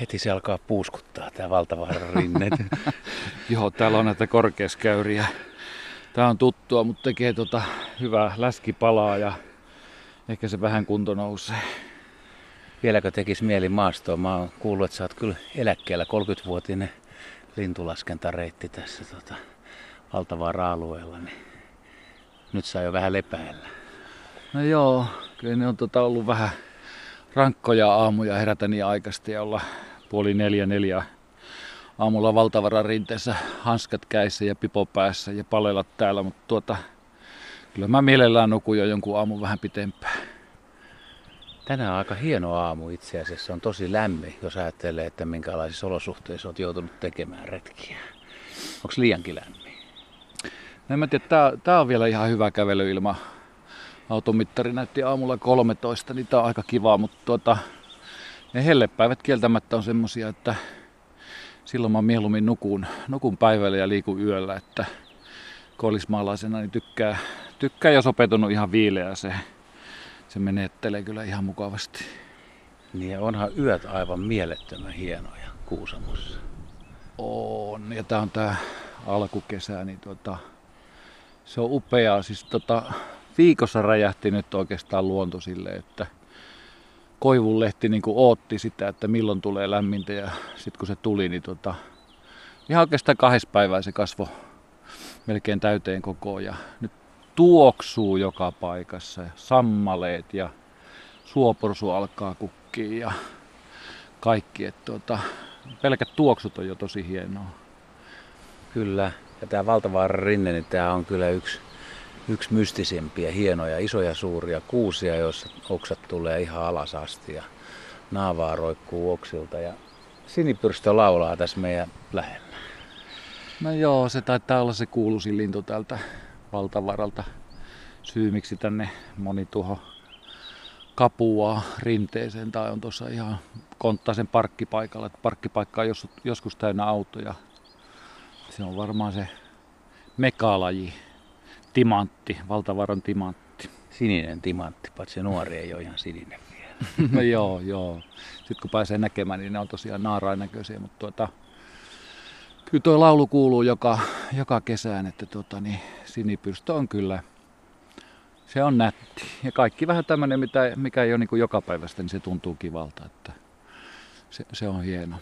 Heti se alkaa puuskuttaa, tämä valtava rinne. Joo, täällä on näitä korkeaskäyriä. Tää on tuttua, mutta tekee tota hyvää läskipalaa ja ehkä se vähän kunto nousee. Vieläkö tekisi mieli maastoon? Mä oon kuullut, että sä oot kyllä eläkkeellä 30-vuotinen lintulaskentareitti tässä tota, valtavaa alueella. Niin nyt saa jo vähän lepäillä. No joo, kyllä ne on tota ollut vähän rankkoja aamuja herätä niin aikaisesti ja olla puoli neljä neljä aamulla valtavaran rinteessä hanskat käissä ja pipo päässä ja palella täällä, mutta tuota, kyllä mä mielellään nukun jo jonkun aamun vähän pitempään. Tänään on aika hieno aamu itse asiassa. On tosi lämmin, jos ajattelee, että minkälaisissa olosuhteissa olet joutunut tekemään retkiä. Onko liiankin lämmin? No en mä tiedä, tää, tää on vielä ihan hyvä kävelyilma. Automittari näytti aamulla 13, niin tää on aika kivaa, mutta tuota, ne hellepäivät kieltämättä on semmosia, että silloin mä mieluummin nukun, nukun päivällä ja liikun yöllä, että koillismaalaisena niin tykkää, tykkää jos opetunut ihan viileä se, se menettelee kyllä ihan mukavasti. Niin ja onhan yöt aivan mielettömän hienoja Kuusamossa. On, ja tää on tää alkukesä, niin tota, se on upeaa. Siis tota, viikossa räjähti nyt oikeastaan luonto silleen, että koivunlehti niin ootti sitä, että milloin tulee lämmintä ja sitten kun se tuli, niin tota, ihan oikeastaan kahdessa päivää se kasvo melkein täyteen koko ja nyt tuoksuu joka paikassa ja sammaleet ja suoporsu alkaa kukkia ja kaikki. Että tota, pelkät tuoksut on jo tosi hienoa. Kyllä, ja tämä valtava rinne, niin tämä on kyllä yksi yksi mystisimpiä, hienoja, isoja, suuria kuusia, joissa oksat tulee ihan alas asti ja naavaa roikkuu oksilta ja sinipyrstö laulaa tässä meidän lähellä. No joo, se taitaa olla se kuuluisin lintu täältä valtavaralta. Syy miksi tänne moni tuho kapuaa rinteeseen tai on tuossa ihan konttaisen parkkipaikalla. Parkkipaikka on joskus täynnä autoja. Se on varmaan se mekalaji, timantti, valtavaran timantti. Sininen timantti, paitsi nuori ei ole ihan sininen vielä. no joo, joo. Sitten kun pääsee näkemään, niin ne on tosiaan naarain näköisiä, mutta tuota, kyllä tuo laulu kuuluu joka, joka kesään, että tuota, niin sinipyrstö on kyllä, se on nätti. Ja kaikki vähän tämmöinen, mitä, mikä ei ole niin joka päivästä, niin se tuntuu kivalta, että se, se on hieno.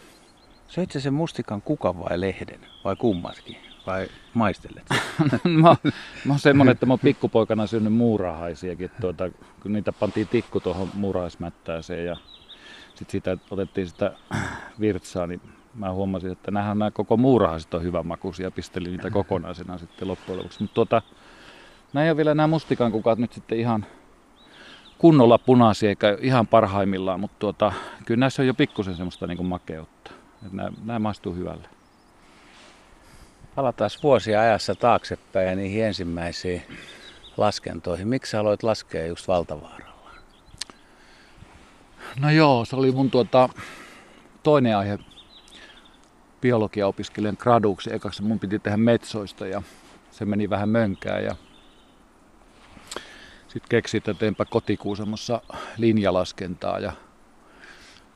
Söit se mustikan kuka vai lehden vai kummatkin? Vai maistelet? mä, mä oon semmonen, että mä oon pikkupoikana syönyt muurahaisiakin. Tuota, kun niitä pantiin tikku tuohon muurahaismättääseen ja sitten siitä otettiin sitä virtsaa, niin mä huomasin, että nämähän nämä koko muurahaiset on hyvän makuisia ja pistelin niitä kokonaisena sitten loppujen lopuksi. Mutta tuota, näin ei ole vielä nämä mustikan kukat nyt sitten ihan kunnolla punaisia eikä ihan parhaimmillaan, mutta tuota, kyllä näissä on jo pikkusen semmoista niin makeutta. Että nämä, nämä maistuu hyvälle. Palataan vuosia ajassa taaksepäin ja niihin ensimmäisiin laskentoihin. Miksi aloit laskea just Valtavaaralla? No joo, se oli mun tuota, toinen aihe biologia opiskelijan graduksi. Ekaksi mun piti tehdä metsoista ja se meni vähän mönkään ja sitten keksin, että teenpä kotikuusamossa linjalaskentaa ja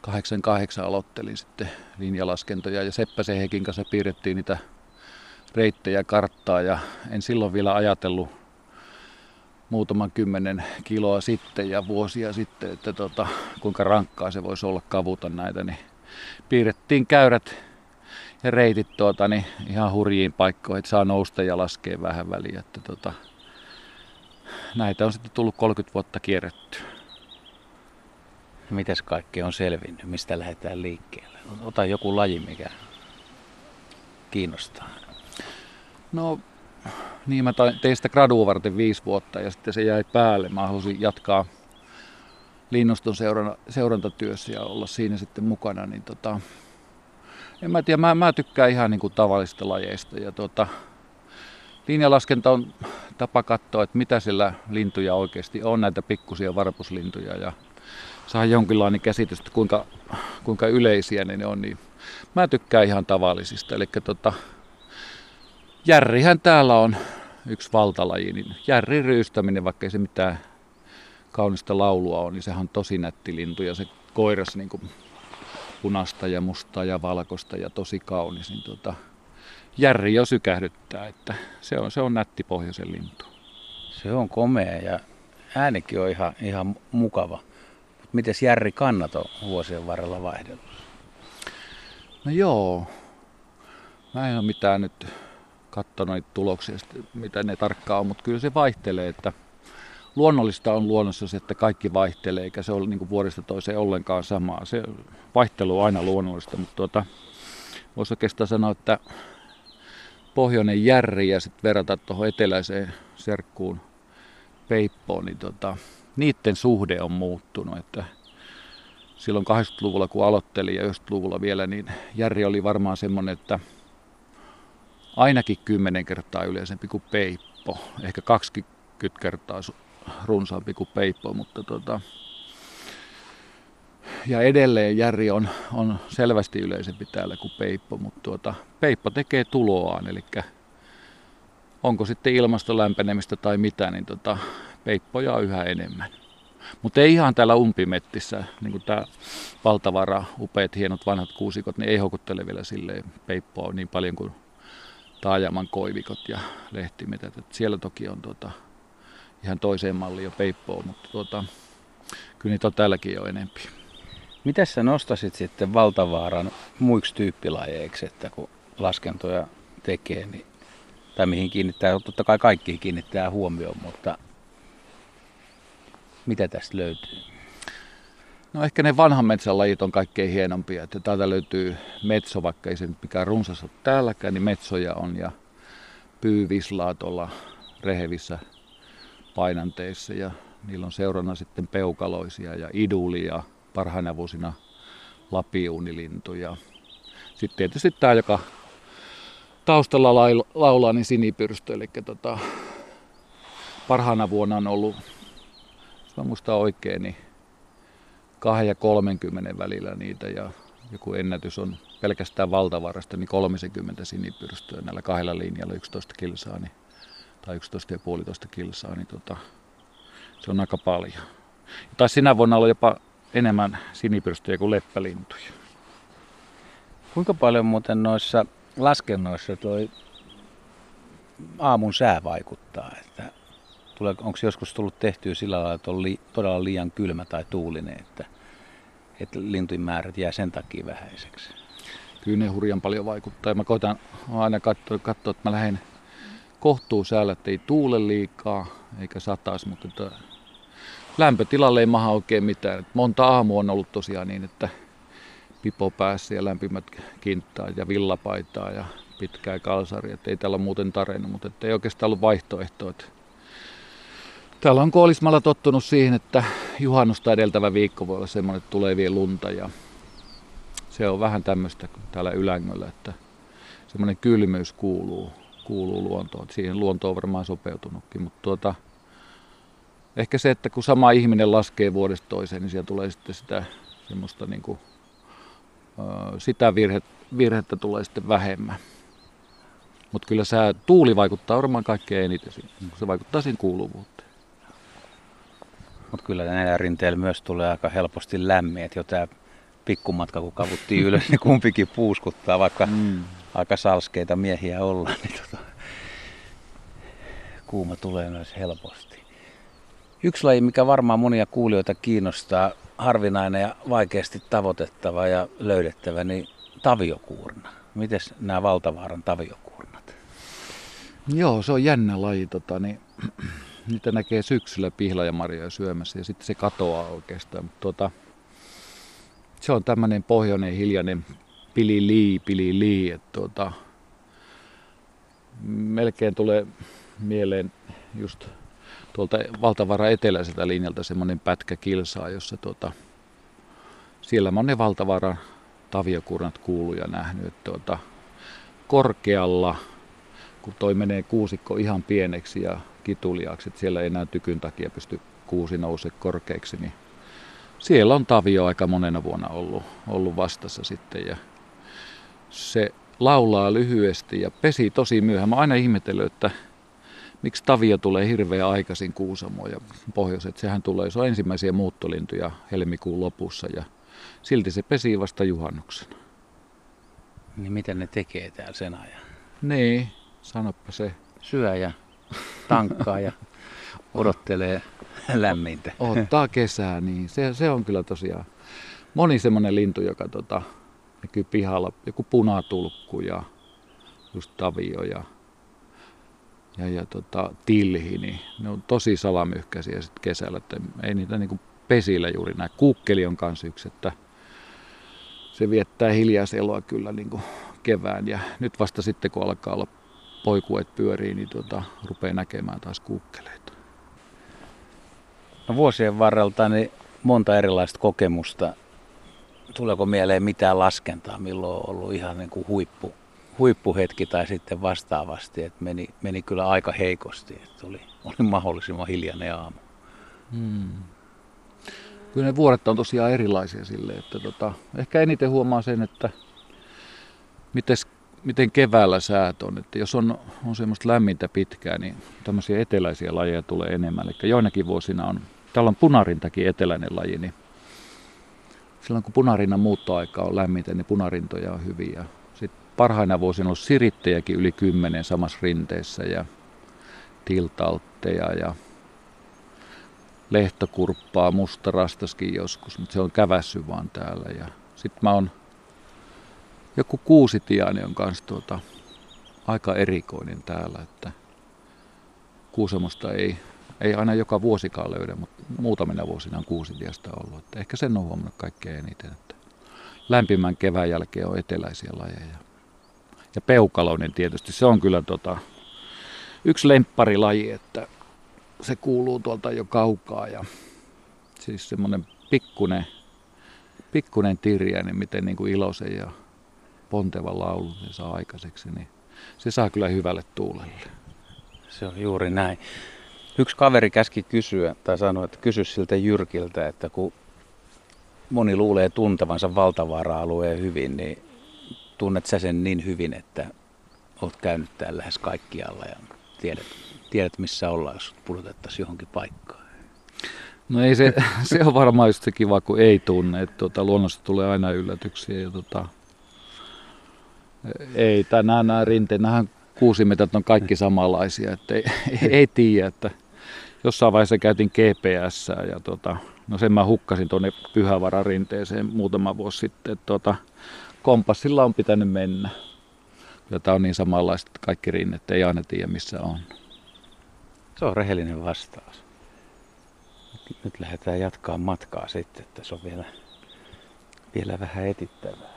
88 aloittelin sitten linjalaskentoja ja Seppäsen Hekin kanssa piirrettiin niitä reittejä karttaa ja en silloin vielä ajatellut muutaman kymmenen kiloa sitten ja vuosia sitten, että tota, kuinka rankkaa se voisi olla kavuta näitä, niin piirrettiin käyrät ja reitit tuota, niin ihan hurjiin paikkoihin, että saa nousta ja laskea vähän väliä. Että tota, näitä on sitten tullut 30 vuotta kierretty. Mitäs kaikki on selvinnyt? Mistä lähdetään liikkeelle? Ota joku laji, mikä kiinnostaa. No niin, mä tein sitä gradua varten viisi vuotta ja sitten se jäi päälle. Mä halusin jatkaa linnuston seuranta, seurantatyössä ja olla siinä sitten mukana. Niin tota, en mä tiedä, mä, mä tykkään ihan niin kuin tavallisista lajeista. Ja tota, linjalaskenta on tapa katsoa, että mitä sillä lintuja oikeasti on, näitä pikkusia varpuslintuja. Ja saa jonkinlainen käsitys, että kuinka, kuinka yleisiä ne on. Niin mä tykkään ihan tavallisista. Eli tota, järrihän täällä on yksi valtalaji, niin järrin ryystäminen, vaikka ei se mitään kaunista laulua on, niin sehän on tosi nätti lintu ja se koiras niin kuin punasta ja mustaa ja valkoista ja tosi kaunis, niin tota, Järri jo sykähdyttää, että se on, se on nätti pohjoisen lintu. Se on komea ja äänikin on ihan, ihan mukava. Miten Järri kannat on vuosien varrella vaihdellut? No joo, mä en ole mitään nyt katsonut niitä tuloksia, mitä ne tarkkaan on, mutta kyllä se vaihtelee, että luonnollista on luonnossa se, että kaikki vaihtelee, eikä se ole niin vuodesta toiseen ollenkaan samaa. Se vaihtelu on aina luonnollista, mutta tuota, voisi oikeastaan sanoa, että pohjoinen järri ja sitten verrata tuohon eteläiseen serkkuun peippoon, niin tota, niiden suhde on muuttunut. Että silloin 80-luvulla kun aloittelin ja 90-luvulla vielä, niin järri oli varmaan semmoinen, että ainakin 10 kertaa yleisempi kuin peippo. Ehkä 20 kertaa runsaampi kuin peippo, mutta tota, ja edelleen Järri on, on selvästi yleisempi täällä kuin Peippo, mutta tuota, Peippo tekee tuloaan, eli onko sitten ilmaston lämpenemistä tai mitä, niin tota, Peippoja on yhä enemmän. Mutta ei ihan täällä umpimettissä, niin kuin tämä valtavara, upeat, hienot vanhat kuusikot, niin ei houkuttele vielä silleen Peippoa niin paljon kuin taajaman koivikot ja lehtimetät. Et siellä toki on tuota, ihan toiseen malliin jo Peippoa, mutta tuota, kyllä niitä on täälläkin jo enempi. Miten sä nostasit sitten valtavaaran muiksi tyyppilajeiksi, että kun laskentoja tekee, niin, tai mihin kiinnittää, totta kai kaikki kiinnittää huomioon, mutta mitä tästä löytyy? No ehkä ne vanhan metsän lajit on kaikkein hienompia. Että täältä löytyy metso, vaikka ei se nyt mikään runsas ole täälläkään, niin metsoja on ja pyyvislaa tuolla rehevissä painanteissa ja niillä on seurana sitten peukaloisia ja idulia parhaina vuosina lapiunilintu. Ja sitten tietysti tämä, joka taustalla laulaa, niin sinipyrstö. Eli tota, parhaana vuonna on ollut, jos mä muistan oikein, niin 2 ja 30 välillä niitä ja joku ennätys on pelkästään valtavarasta, niin 30 sinipyrstöä näillä kahdella linjalla 11 kilsaa niin, tai 11,5 kilsaa, niin tota, se on aika paljon. Tai sinä vuonna oli jopa enemmän sinipyrstöjä kuin leppälintuja. Kuinka paljon muuten noissa laskennoissa toi aamun sää vaikuttaa? Että onko joskus tullut tehtyä sillä lailla, että on li, todella liian kylmä tai tuulinen, että, että lintujen määrät jää sen takia vähäiseksi? Kyllä ne hurjan paljon vaikuttaa. mä koitan aina katsoa, katsoa että mä lähden kohtuu säällä, että ei tuule liikaa eikä satas, mutta että lämpötilalle ei maha oikein mitään. Monta aamua on ollut tosiaan niin, että pipo päässä ja lämpimät kintaa ja villapaitaa ja pitkää kalsaria. Että ei täällä ole muuten tarennut, mutta ei oikeastaan ollut vaihtoehtoa. Että täällä on koolismalla tottunut siihen, että juhannusta edeltävä viikko voi olla semmoinen, että tulee vielä lunta ja se on vähän tämmöistä kuin täällä Ylängöllä, että semmoinen kylmyys kuuluu, kuuluu luontoon. Siihen luonto on varmaan sopeutunutkin, mutta tuota, ehkä se, että kun sama ihminen laskee vuodesta toiseen, niin siellä tulee sitten sitä semmoista niin kuin, sitä virhettä, virhettä tulee sitten vähemmän. Mutta kyllä se tuuli vaikuttaa varmaan kaikkein eniten siihen, se vaikuttaa siihen kuuluvuuteen. Mutta kyllä näillä rinteillä myös tulee aika helposti lämmin, että jo tämä pikkumatka kun kavuttiin ylös, niin kumpikin puuskuttaa, vaikka mm. aika salskeita miehiä ollaan, niin tota, kuuma tulee myös helposti. Yksi laji, mikä varmaan monia kuulijoita kiinnostaa, harvinainen ja vaikeasti tavoitettava ja löydettävä, niin taviokuurna. Miten nämä valtavaaran taviokuurnat? Joo, se on jännä laji. Tota, niin, niitä näkee syksyllä pihlajamarjoja syömässä ja sitten se katoaa oikeastaan. Mutta, tota, se on tämmöinen pohjoinen hiljainen pili lii, pili lii. Että, tota, melkein tulee mieleen just tuolta valtavara eteläiseltä linjalta semmoinen pätkä kilsaa, jossa tuota, siellä on ne valtavara taviokurnat kuulu ja nähnyt, että tuota, korkealla, kun toi menee kuusikko ihan pieneksi ja kituliaksi, että siellä ei enää tykyn takia pysty kuusi nouse korkeaksi, niin siellä on tavio aika monena vuonna ollut, ollut vastassa sitten ja se laulaa lyhyesti ja pesi tosi myöhään. Mä aina ihmetellyt, että miksi tavio tulee hirveän aikaisin Kuusamoon ja pohjoiset. Sehän tulee, se on ensimmäisiä muuttolintuja helmikuun lopussa ja silti se pesi vasta juhannuksena. Niin miten ne tekee täällä sen ajan? Niin, sanoppa se. Syö ja tankkaa ja odottelee lämmintä. Ottaa kesää, niin se, se on kyllä tosiaan moni semmoinen lintu, joka tota, näkyy pihalla, joku punatulkku ja just tavio ja, ja, ja tota, tilhi, niin ne on tosi salamyhkäisiä sit kesällä, että ei niitä niinku pesillä juuri näe. Kuukkeli on kanssa yksi, että se viettää hiljaiseloa kyllä niinku kevään ja nyt vasta sitten kun alkaa olla poikuet pyörii, niin tuota, rupeaa näkemään taas kuukkeleita. No vuosien varrelta niin monta erilaista kokemusta. Tuleeko mieleen mitään laskentaa, milloin on ollut ihan niin kuin huippu, huippuhetki tai sitten vastaavasti, että meni, meni kyllä aika heikosti, että oli, oli mahdollisimman hiljainen aamu. Hmm. Kyllä ne vuoret on tosiaan erilaisia sille, että tota, ehkä eniten huomaa sen, että mites, miten keväällä säät on. Että jos on, on semmoista lämmintä pitkää, niin tämmöisiä eteläisiä lajeja tulee enemmän. Eli joinakin vuosina on, täällä on punarintakin eteläinen laji, niin silloin kun punarinnan muuttoaika on lämmintä, niin punarintoja on hyviä. Sitten parhaina vuosina on sirittejäkin yli kymmenen samassa rinteessä ja tiltaltteja ja lehtokurppaa, mustarastaskin joskus, mutta se on kävässy vaan täällä. Ja sitten mä oon joku kuusitiainen on kanssa tuota, aika erikoinen täällä, että Kuusamosta ei, ei aina joka vuosikaan löydä, mutta muutamina vuosina on kuusitiasta ollut. Että ehkä sen on huomannut kaikkein eniten, että lämpimän kevään jälkeen on eteläisiä lajeja. Ja peukaloinen tietysti, se on kyllä tota, yksi lempparilaji, että se kuuluu tuolta jo kaukaa ja siis semmoinen pikkunen, pikkunen tirjäinen, miten niin kuin iloisen ja ponteva laulu se saa aikaiseksi, niin se saa kyllä hyvälle tuulelle. Se on juuri näin. Yksi kaveri käski kysyä, tai sanoi, että kysy siltä Jyrkiltä, että kun moni luulee tuntevansa valtavaara-alueen hyvin, niin tunnet sä sen niin hyvin, että olet käynyt täällä lähes kaikkialla ja tiedät, tiedät missä ollaan, jos pudotettaisiin johonkin paikkaan? No ei se, se on varmaan just se kiva, kun ei tunne. Että tuota, luonnossa tulee aina yllätyksiä ja tota, ei, tai nämä, nämä rinteet, nämä kuusimetat on kaikki samanlaisia, että ei, ei, ei tiedä, että jossain vaiheessa käytin GPS ja tota, no sen mä hukkasin tuonne Pyhävaran rinteeseen muutama vuosi sitten, että tota, kompassilla on pitänyt mennä. Ja tämä on niin samanlaista, että kaikki rinnet ei aina tiedä missä on. Se on rehellinen vastaus. Nyt lähdetään jatkaa matkaa sitten, että se on vielä, vielä vähän etittävää.